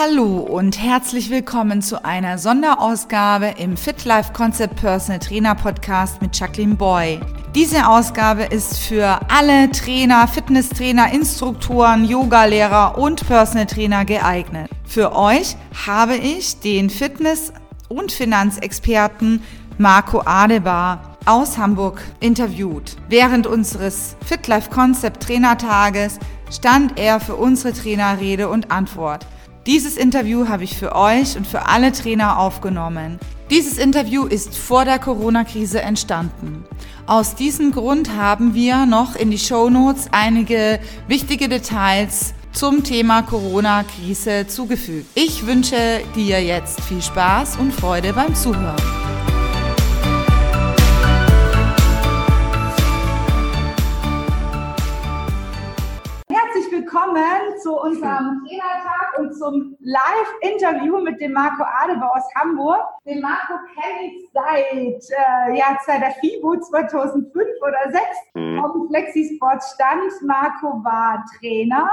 Hallo und herzlich willkommen zu einer Sonderausgabe im Fit Life Concept Personal Trainer Podcast mit Jacqueline Boy. Diese Ausgabe ist für alle Trainer, Fitnesstrainer, Instruktoren, Yogalehrer und Personal Trainer geeignet. Für euch habe ich den Fitness- und Finanzexperten Marco Adebar aus Hamburg interviewt. Während unseres Fit Life Concept Trainertages stand er für unsere Trainer Rede und Antwort. Dieses Interview habe ich für euch und für alle Trainer aufgenommen. Dieses Interview ist vor der Corona-Krise entstanden. Aus diesem Grund haben wir noch in die Show Notes einige wichtige Details zum Thema Corona-Krise zugefügt. Ich wünsche dir jetzt viel Spaß und Freude beim Zuhören. Zu unserem Trainertag und zum Live-Interview mit dem Marco Adebau aus Hamburg. Den Marco kenne ich seit, äh, ja, seit der FIBO 2005 oder 2006 mhm. auf dem Flexisport stand. Marco war Trainer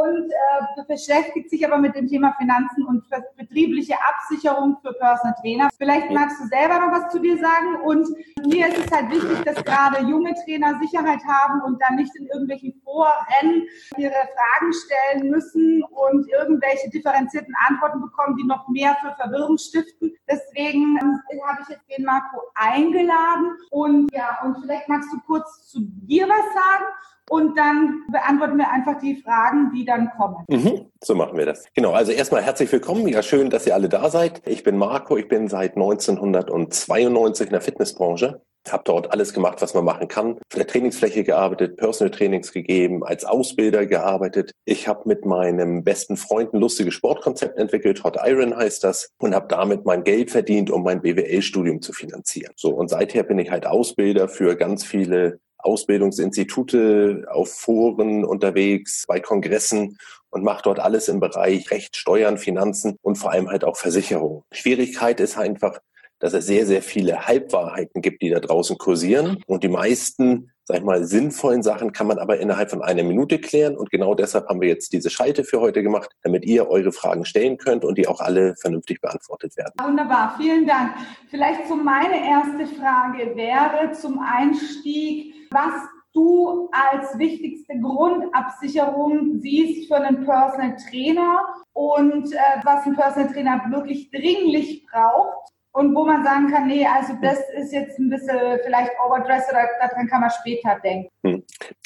und äh, beschäftigt sich aber mit dem Thema Finanzen und betriebliche Absicherung für Personal Trainer. Vielleicht magst du selber noch was zu dir sagen und mir ist es halt wichtig, dass gerade junge Trainer Sicherheit haben und dann nicht in irgendwelchen Vorrennen ihre Fragen stellen müssen und irgendwelche differenzierten Antworten bekommen, die noch mehr für Verwirrung stiften. Deswegen ähm, habe ich jetzt den Marco eingeladen und ja, und vielleicht magst du kurz zu dir was sagen und dann beantworten wir einfach die Fragen, die dann kommen. Mhm, so machen wir das. Genau, also erstmal herzlich willkommen. Ja, schön, dass ihr alle da seid. Ich bin Marco, ich bin seit 1992 in der Fitnessbranche habe dort alles gemacht, was man machen kann. Auf der Trainingsfläche gearbeitet, Personal Trainings gegeben, als Ausbilder gearbeitet. Ich habe mit meinem besten Freund ein lustiges Sportkonzept entwickelt, Hot Iron heißt das, und habe damit mein Geld verdient, um mein BWL-Studium zu finanzieren. So, und seither bin ich halt Ausbilder für ganz viele Ausbildungsinstitute, auf Foren unterwegs, bei Kongressen und mache dort alles im Bereich Recht, Steuern, Finanzen und vor allem halt auch Versicherung. Schwierigkeit ist einfach, dass es sehr, sehr viele Halbwahrheiten gibt, die da draußen kursieren. Und die meisten, sag ich mal, sinnvollen Sachen kann man aber innerhalb von einer Minute klären. Und genau deshalb haben wir jetzt diese Schalte für heute gemacht, damit ihr eure Fragen stellen könnt und die auch alle vernünftig beantwortet werden. Wunderbar, vielen Dank. Vielleicht so meine erste Frage wäre zum Einstieg, was du als wichtigste Grundabsicherung siehst für einen Personal Trainer und äh, was ein Personal Trainer wirklich dringlich braucht und wo man sagen kann, nee, also das ist jetzt ein bisschen vielleicht overdressed oder daran kann man später denken.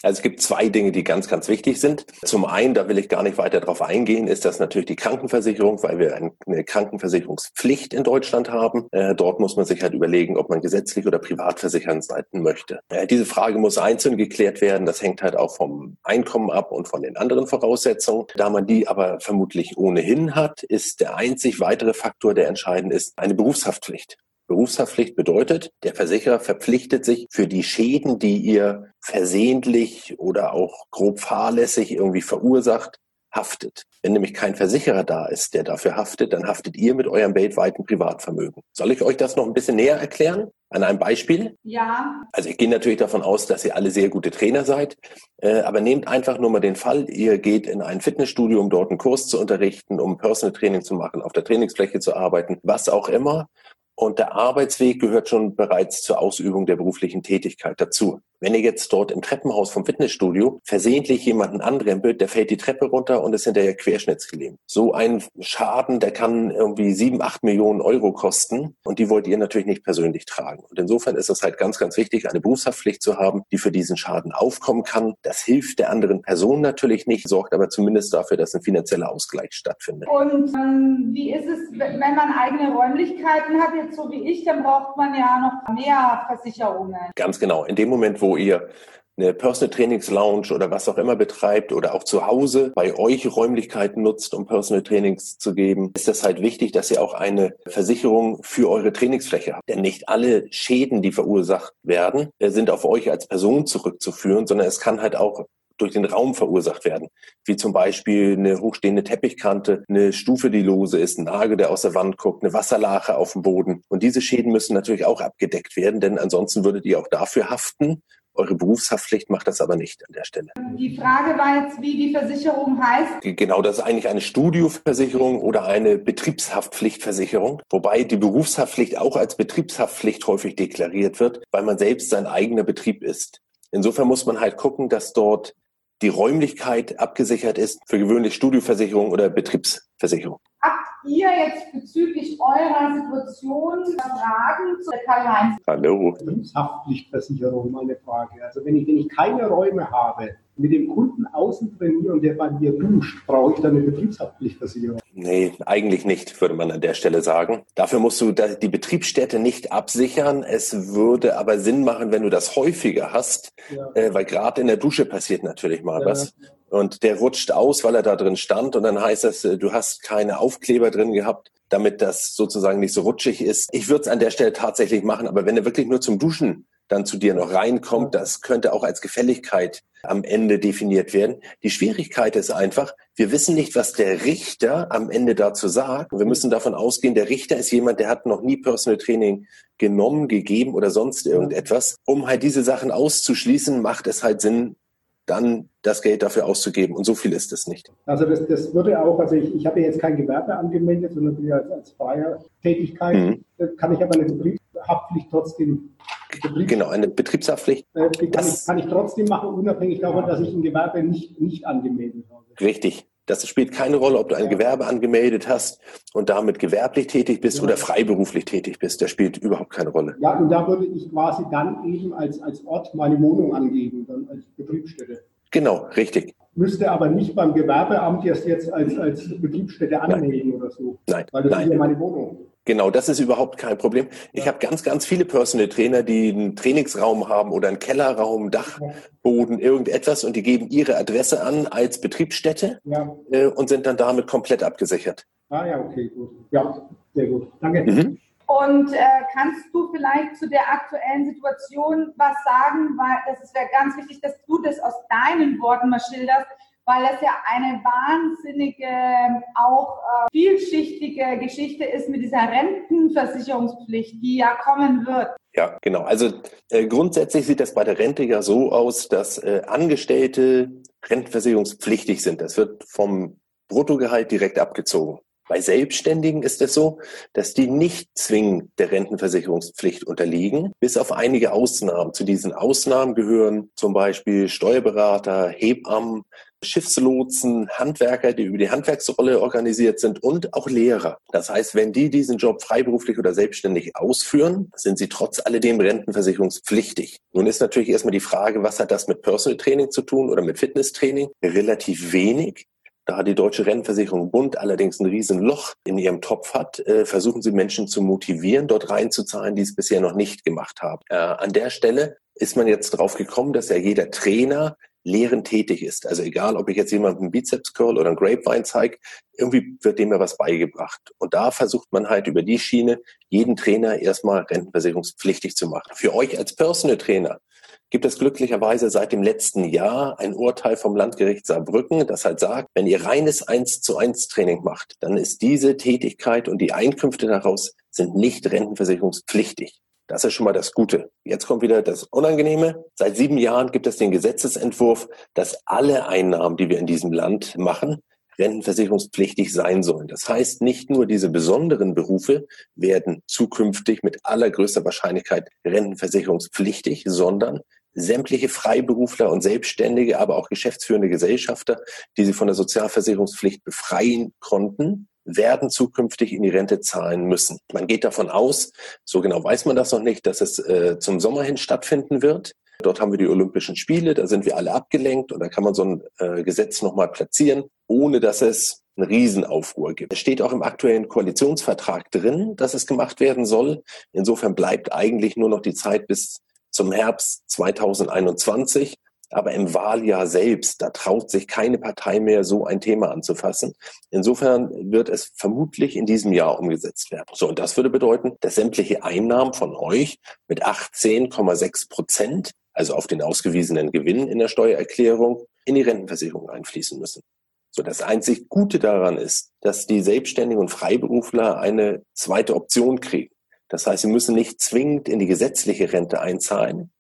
Also es gibt zwei Dinge, die ganz, ganz wichtig sind. Zum einen, da will ich gar nicht weiter drauf eingehen, ist das natürlich die Krankenversicherung, weil wir eine Krankenversicherungspflicht in Deutschland haben. Äh, dort muss man sich halt überlegen, ob man gesetzlich oder privat versichern sein möchte. Äh, diese Frage muss einzeln geklärt werden. Das hängt halt auch vom Einkommen ab und von den anderen Voraussetzungen. Da man die aber vermutlich ohnehin hat, ist der einzig weitere Faktor, der entscheidend ist, eine Berufshaft Berufshaftpflicht. Berufshaftpflicht bedeutet, der Versicherer verpflichtet sich für die Schäden, die ihr versehentlich oder auch grob fahrlässig irgendwie verursacht, haftet. Wenn nämlich kein Versicherer da ist, der dafür haftet, dann haftet ihr mit eurem weltweiten Privatvermögen. Soll ich euch das noch ein bisschen näher erklären? An einem Beispiel? Ja. Also ich gehe natürlich davon aus, dass ihr alle sehr gute Trainer seid, äh, aber nehmt einfach nur mal den Fall, ihr geht in ein Fitnessstudio, um dort einen Kurs zu unterrichten, um Personal Training zu machen, auf der Trainingsfläche zu arbeiten, was auch immer. Und der Arbeitsweg gehört schon bereits zur Ausübung der beruflichen Tätigkeit dazu. Wenn ihr jetzt dort im Treppenhaus vom Fitnessstudio versehentlich jemanden anrempelt, der fällt die Treppe runter und ist hinterher querschnittsgelähmt. So ein Schaden, der kann irgendwie sieben, acht Millionen Euro kosten und die wollt ihr natürlich nicht persönlich tragen. Und insofern ist es halt ganz, ganz wichtig, eine Berufshaftpflicht zu haben, die für diesen Schaden aufkommen kann. Das hilft der anderen Person natürlich nicht, sorgt aber zumindest dafür, dass ein finanzieller Ausgleich stattfindet. Und ähm, wie ist es, wenn man eigene Räumlichkeiten hat, jetzt so wie ich, dann braucht man ja noch mehr Versicherungen. Ganz genau. In dem Moment, wo ihr eine Personal Trainings Lounge oder was auch immer betreibt oder auch zu Hause bei euch Räumlichkeiten nutzt, um Personal Trainings zu geben, ist das halt wichtig, dass ihr auch eine Versicherung für eure Trainingsfläche habt. Denn nicht alle Schäden, die verursacht werden, äh, sind auf euch als Person zurückzuführen, sondern es kann halt auch durch den Raum verursacht werden. Wie zum Beispiel eine hochstehende Teppichkante, eine Stufe, die lose ist, ein Nagel, der aus der Wand guckt, eine Wasserlache auf dem Boden. Und diese Schäden müssen natürlich auch abgedeckt werden, denn ansonsten würdet ihr auch dafür haften Eure Berufshaftpflicht macht das aber nicht an der Stelle. Die Frage war jetzt, wie die Versicherung heißt. Genau, das ist eigentlich eine Studioversicherung oder eine Betriebshaftpflichtversicherung, wobei die Berufshaftpflicht auch als Betriebshaftpflicht häufig deklariert wird, weil man selbst sein eigener Betrieb ist. Insofern muss man halt gucken, dass dort die Räumlichkeit abgesichert ist für gewöhnlich Studioversicherung oder Betriebsversicherung. Habt ihr jetzt bezüglich eurer Situation Fragen zu Karl-Heinz? Hallo. Betriebshaftpflichtversicherung, meine Frage. Also wenn ich, wenn ich keine Räume habe, mit dem Kunden außen trainiere und der bei mir duscht, brauche ich dann eine Betriebshaftpflichtversicherung? Nee, eigentlich nicht, würde man an der Stelle sagen. Dafür musst du die Betriebsstätte nicht absichern. Es würde aber Sinn machen, wenn du das häufiger hast, ja. äh, weil gerade in der Dusche passiert natürlich mal ja. was. Und der rutscht aus, weil er da drin stand. Und dann heißt das, äh, du hast keine Aufkleber drin gehabt, damit das sozusagen nicht so rutschig ist. Ich würde es an der Stelle tatsächlich machen, aber wenn er wirklich nur zum Duschen dann zu dir noch reinkommt, das könnte auch als Gefälligkeit am Ende definiert werden. Die Schwierigkeit ist einfach, wir wissen nicht, was der Richter am Ende dazu sagt. Wir müssen davon ausgehen, der Richter ist jemand, der hat noch nie Personal Training genommen, gegeben oder sonst irgendetwas. Um halt diese Sachen auszuschließen, macht es halt Sinn, dann das Geld dafür auszugeben. Und so viel ist es nicht. Also das, das würde auch, also ich, ich habe jetzt kein Gewerbe angemeldet, sondern bin ja als, als freier Tätigkeit. Mhm. Kann ich aber eine Betriebshaftpflicht trotzdem Betriebs Genau, eine Betriebshaftpflicht. Äh, kann, ich, kann ich trotzdem machen, unabhängig davon, dass ich ein Gewerbe nicht, nicht angemeldet habe. Richtig. Das spielt keine Rolle, ob du ein Gewerbe angemeldet hast und damit gewerblich tätig bist ja. oder freiberuflich tätig bist. Das spielt überhaupt keine Rolle. Ja, und da würde ich quasi dann eben als, als Ort meine Wohnung angeben, dann als Betriebsstätte. Genau, richtig. Müsste aber nicht beim Gewerbeamt jetzt, jetzt als, als Betriebsstätte anmelden Nein. oder so. Nein. Weil das Nein. ist ja meine Wohnung. Genau, das ist überhaupt kein Problem. Ich habe ganz, ganz viele Personal Trainer, die einen Trainingsraum haben oder einen Kellerraum, Dachboden, irgendetwas und die geben ihre Adresse an als Betriebsstätte ja. äh, und sind dann damit komplett abgesichert. Ah ja, okay, gut. Ja, sehr gut. Danke. Mhm. Und äh, kannst du vielleicht zu der aktuellen Situation was sagen, weil das wäre ganz wichtig, dass du das aus deinen Worten mal schilderst, weil das ja eine wahnsinnige, auch äh, vielschichtige Geschichte ist mit dieser Rentenversicherungspflicht, die ja kommen wird. Ja, genau. Also äh, grundsätzlich sieht das bei der Rente ja so aus, dass äh, Angestellte rentenversicherungspflichtig sind. Das wird vom Bruttogehalt direkt abgezogen. Bei Selbstständigen ist es so, dass die nicht zwingend der Rentenversicherungspflicht unterliegen, bis auf einige Ausnahmen. Zu diesen Ausnahmen gehören zum Beispiel Steuerberater, Hebammen, Schiffslotsen, Handwerker, die über die Handwerksrolle organisiert sind und auch Lehrer. Das heißt, wenn die diesen Job freiberuflich oder selbstständig ausführen, sind sie trotz alledem rentenversicherungspflichtig. Nun ist natürlich erstmal die Frage, was hat das mit Personal Training zu tun oder mit Fitnesstraining? Relativ wenig. Da die Deutsche Rentenversicherung Bund allerdings ein Riesenloch in ihrem Topf hat, äh, versuchen sie Menschen zu motivieren, dort reinzuzahlen, die es bisher noch nicht gemacht haben. Äh, an der Stelle ist man jetzt drauf gekommen, dass ja jeder Trainer Lehren tätig ist. Also egal, ob ich jetzt jemandem einen Bizeps Curl oder einen Grapevine zeige, irgendwie wird dem ja was beigebracht. Und da versucht man halt über die Schiene, jeden Trainer erstmal rentenversicherungspflichtig zu machen. Für euch als Personal Trainer gibt es glücklicherweise seit dem letzten Jahr ein Urteil vom Landgericht Saarbrücken, das halt sagt, wenn ihr reines 1 zu 1 Training macht, dann ist diese Tätigkeit und die Einkünfte daraus sind nicht rentenversicherungspflichtig. Das ist schon mal das Gute. Jetzt kommt wieder das Unangenehme. Seit sieben Jahren gibt es den Gesetzesentwurf, dass alle Einnahmen, die wir in diesem Land machen, rentenversicherungspflichtig sein sollen. Das heißt, nicht nur diese besonderen Berufe werden zukünftig mit allergrößter Wahrscheinlichkeit rentenversicherungspflichtig, sondern sämtliche Freiberufler und Selbstständige, aber auch geschäftsführende Gesellschafter, die sie von der Sozialversicherungspflicht befreien konnten, werden zukünftig in die Rente zahlen müssen. Man geht davon aus, so genau weiß man das noch nicht, dass es äh, zum Sommer hin stattfinden wird. Dort haben wir die Olympischen Spiele, da sind wir alle abgelenkt und da kann man so ein äh, Gesetz nochmal platzieren, ohne dass es einen Riesenaufruhr gibt. Es steht auch im aktuellen Koalitionsvertrag drin, dass es gemacht werden soll. Insofern bleibt eigentlich nur noch die Zeit bis zum Herbst 2021. Aber im Wahljahr selbst, da traut sich keine Partei mehr, so ein Thema anzufassen. Insofern wird es vermutlich in diesem Jahr umgesetzt werden. So, und das würde bedeuten, dass sämtliche Einnahmen von euch mit 18,6 Prozent, also auf den ausgewiesenen Gewinn in der Steuererklärung, in die Rentenversicherung einfließen müssen. So, das einzig Gute daran ist, dass die Selbstständigen und Freiberufler eine zweite Option kriegen. Das heißt, sie müssen nicht zwingend in die gesetzliche Rente einzahlen,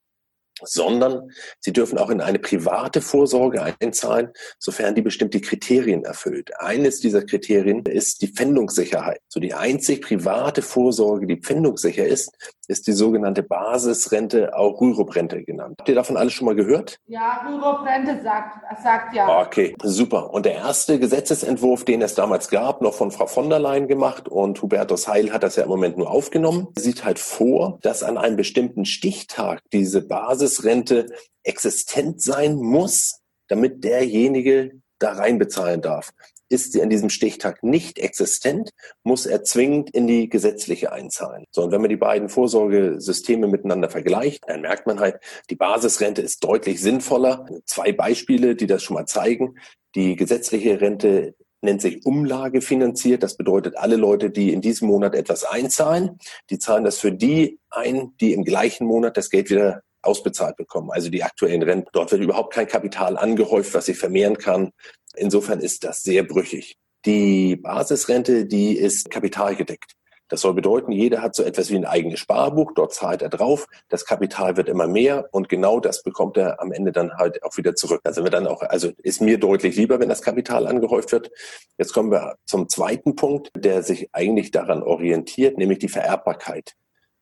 sondern sie dürfen auch in eine private Vorsorge einzahlen, sofern die bestimmte Kriterien erfüllt. Eines dieser Kriterien ist die Pfändungssicherheit. So die einzig private Vorsorge, die pfändungssicher ist, ist die sogenannte Basisrente, auch Rürup-Rente genannt. Habt ihr davon alles schon mal gehört? Ja, Rürup-Rente sagt, sagt ja. Okay, super. Und der erste Gesetzesentwurf, den es damals gab, noch von Frau von der Leyen gemacht und Hubertus Heil hat das ja im Moment nur aufgenommen, sieht halt vor, dass an einem bestimmten Stichtag diese Basisrente existent sein muss, damit derjenige da reinbezahlen darf. Ist sie an diesem Stichtag nicht existent, muss er zwingend in die gesetzliche einzahlen. So, und wenn man die beiden Vorsorgesysteme miteinander vergleicht, dann merkt man halt, die Basisrente ist deutlich sinnvoller. Zwei Beispiele, die das schon mal zeigen. Die gesetzliche Rente nennt sich umlagefinanziert. Das bedeutet, alle Leute, die in diesem Monat etwas einzahlen, die zahlen das für die ein, die im gleichen Monat das Geld wieder ausbezahlt bekommen, also die aktuellen Renten. Dort wird überhaupt kein Kapital angehäuft, was sich vermehren kann. Insofern ist das sehr brüchig. Die Basisrente, die ist kapitalgedeckt. Das soll bedeuten, jeder hat so etwas wie ein eigenes Sparbuch, dort zahlt er drauf, das Kapital wird immer mehr und genau das bekommt er am Ende dann halt auch wieder zurück. Also wir dann auch, also ist mir deutlich lieber, wenn das Kapital angehäuft wird. Jetzt kommen wir zum zweiten Punkt, der sich eigentlich daran orientiert, nämlich die Vererbbarkeit.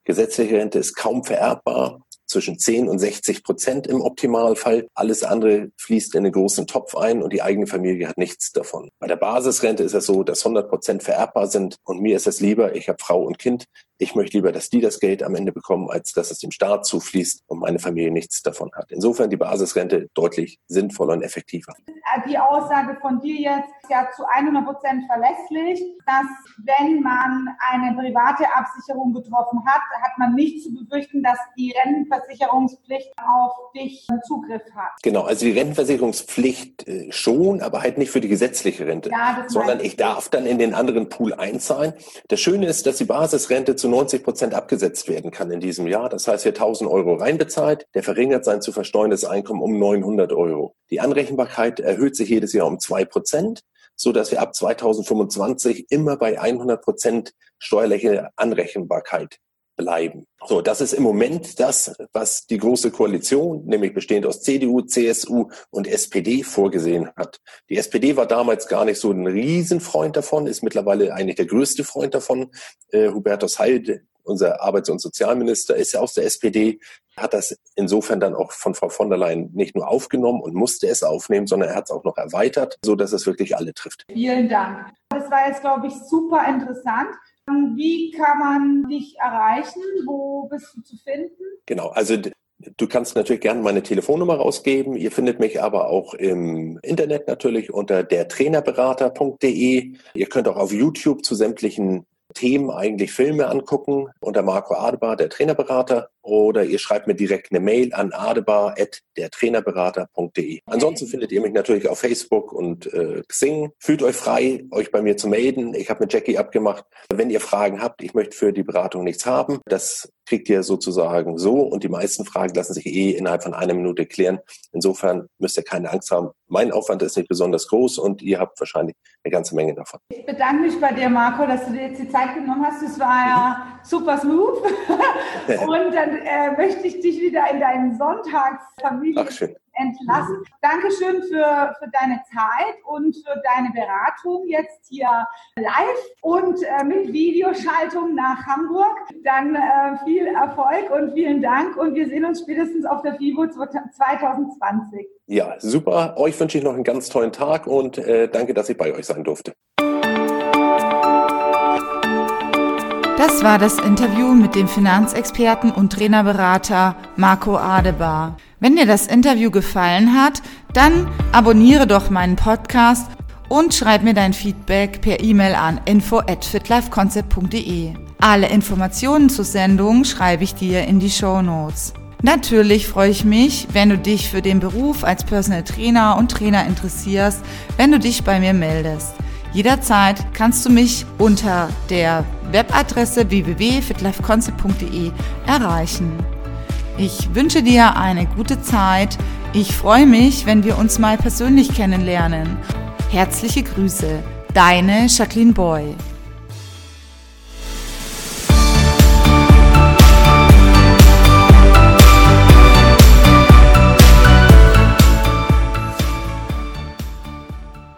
Gesetzliche Rente ist kaum vererbbar zwischen 10 und 60 Prozent im Optimalfall. Alles andere fließt in einen großen Topf ein und die eigene Familie hat nichts davon. Bei der Basisrente ist es so, dass 100 Prozent vererbbar sind und mir ist es lieber, ich habe Frau und Kind, ich möchte lieber, dass die das Geld am Ende bekommen, als dass es dem Staat zufließt und meine Familie nichts davon hat. Insofern die Basisrente deutlich sinnvoller und effektiver. Die Aussage von dir jetzt ist ja zu 100 Prozent verlässlich, dass wenn man eine private Absicherung getroffen hat, hat man nicht zu befürchten, dass die Rentenversicherungspflicht auf dich Zugriff hat. Genau, also die Rentenversicherungspflicht äh, schon, aber halt nicht für die gesetzliche Rente, ja, sondern ich darf dann in den anderen Pool einzahlen. Das Schöne ist, dass die Basisrente zu 90 Prozent abgesetzt werden kann in diesem Jahr. Das heißt, wer 1000 Euro reinbezahlt, der verringert sein zu versteuerndes Einkommen um 900 Euro. Die Anrechenbarkeit erhöht sich jedes Jahr um zwei Prozent, so dass wir ab 2025 immer bei 100 Prozent steuerliche Anrechenbarkeit bleiben. So, das ist im Moment das, was die große Koalition, nämlich bestehend aus CDU, CSU und SPD vorgesehen hat. Die SPD war damals gar nicht so ein Riesenfreund davon, ist mittlerweile eigentlich der größte Freund davon. Äh, Hubertus Heil, unser Arbeits- und Sozialminister, ist ja aus der SPD, hat das insofern dann auch von Frau von der Leyen nicht nur aufgenommen und musste es aufnehmen, sondern er hat es auch noch erweitert, so dass es wirklich alle trifft. Vielen Dank. Das war jetzt, glaube ich, super interessant. Wie kann man dich erreichen? Wo bist du zu finden? Genau, also Du kannst natürlich gerne meine Telefonnummer rausgeben. Ihr findet mich aber auch im Internet natürlich unter dertrainerberater.de. Ihr könnt auch auf YouTube zu sämtlichen Themen eigentlich Filme angucken unter Marco Adebar, der Trainerberater, oder ihr schreibt mir direkt eine Mail an adebar.dertrainerberater.de. Ansonsten findet ihr mich natürlich auf Facebook und äh, Xing. Fühlt euch frei, euch bei mir zu melden. Ich habe mit Jackie abgemacht, wenn ihr Fragen habt, ich möchte für die Beratung nichts haben. Das kriegt ihr sozusagen so und die meisten Fragen lassen sich eh innerhalb von einer Minute klären. Insofern müsst ihr keine Angst haben. Mein Aufwand ist nicht besonders groß und ihr habt wahrscheinlich eine ganze Menge davon. Ich bedanke mich bei dir, Marco, dass du dir jetzt die Zeit genommen hast. Das war ja super smooth. und dann äh, möchte ich dich wieder in deinen Sonntagsfamilie entlassen. Dankeschön für, für deine Zeit und für deine Beratung jetzt hier live und äh, mit Videoschaltung nach Hamburg. Dann äh, viel Erfolg und vielen Dank und wir sehen uns spätestens auf der FIBO 2020. Ja, super. Euch wünsche ich noch einen ganz tollen Tag und äh, danke, dass ich bei euch sein durfte. Das war das Interview mit dem Finanzexperten und Trainerberater Marco Adebar. Wenn dir das Interview gefallen hat, dann abonniere doch meinen Podcast und schreib mir dein Feedback per E-Mail an info at fitlifeconcept.de. Alle Informationen zur Sendung schreibe ich dir in die Show Notes. Natürlich freue ich mich, wenn du dich für den Beruf als Personal Trainer und Trainer interessierst, wenn du dich bei mir meldest. Jederzeit kannst du mich unter der Webadresse www.fitlifeconcept.de erreichen. Ich wünsche dir eine gute Zeit. Ich freue mich, wenn wir uns mal persönlich kennenlernen. Herzliche Grüße, deine Jacqueline Boy.